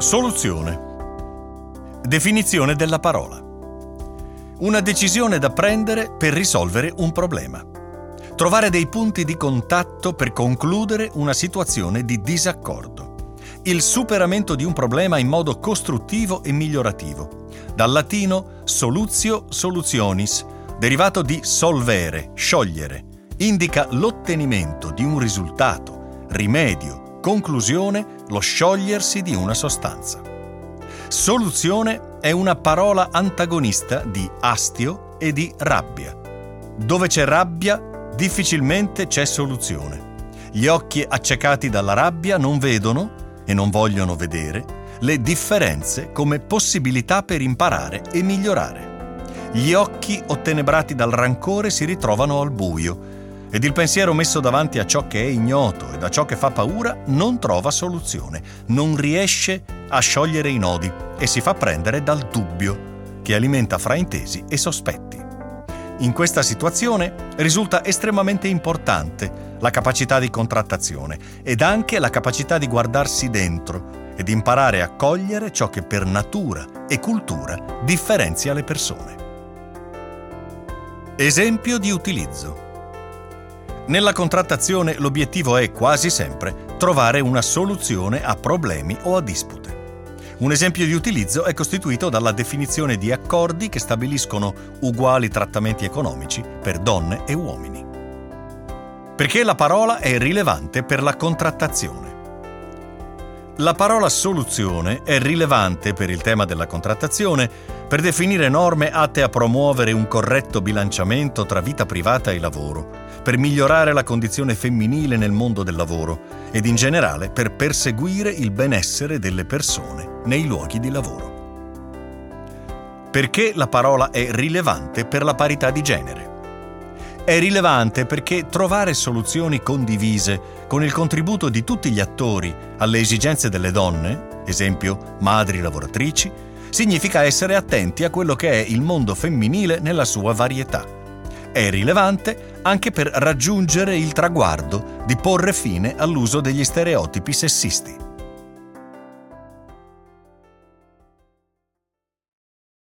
Soluzione. Definizione della parola. Una decisione da prendere per risolvere un problema. Trovare dei punti di contatto per concludere una situazione di disaccordo. Il superamento di un problema in modo costruttivo e migliorativo. Dal latino solutio solutionis, derivato di solvere, sciogliere. Indica l'ottenimento di un risultato, rimedio, conclusione, lo sciogliersi di una sostanza. Soluzione è una parola antagonista di astio e di rabbia. Dove c'è rabbia, difficilmente c'è soluzione. Gli occhi accecati dalla rabbia non vedono, e non vogliono vedere, le differenze come possibilità per imparare e migliorare. Gli occhi ottenebrati dal rancore si ritrovano al buio ed il pensiero messo davanti a ciò che è ignoto e a ciò che fa paura non trova soluzione, non riesce a sciogliere i nodi e si fa prendere dal dubbio, che alimenta fraintesi e sospetti. In questa situazione risulta estremamente importante la capacità di contrattazione ed anche la capacità di guardarsi dentro ed imparare a cogliere ciò che per natura e cultura differenzia le persone. Esempio di utilizzo. Nella contrattazione l'obiettivo è quasi sempre trovare una soluzione a problemi o a dispute. Un esempio di utilizzo è costituito dalla definizione di accordi che stabiliscono uguali trattamenti economici per donne e uomini. Perché la parola è rilevante per la contrattazione. La parola soluzione è rilevante per il tema della contrattazione per definire norme atte a promuovere un corretto bilanciamento tra vita privata e lavoro per migliorare la condizione femminile nel mondo del lavoro ed in generale per perseguire il benessere delle persone nei luoghi di lavoro. Perché la parola è rilevante per la parità di genere? È rilevante perché trovare soluzioni condivise con il contributo di tutti gli attori alle esigenze delle donne, esempio madri lavoratrici, significa essere attenti a quello che è il mondo femminile nella sua varietà è rilevante anche per raggiungere il traguardo di porre fine all'uso degli stereotipi sessisti.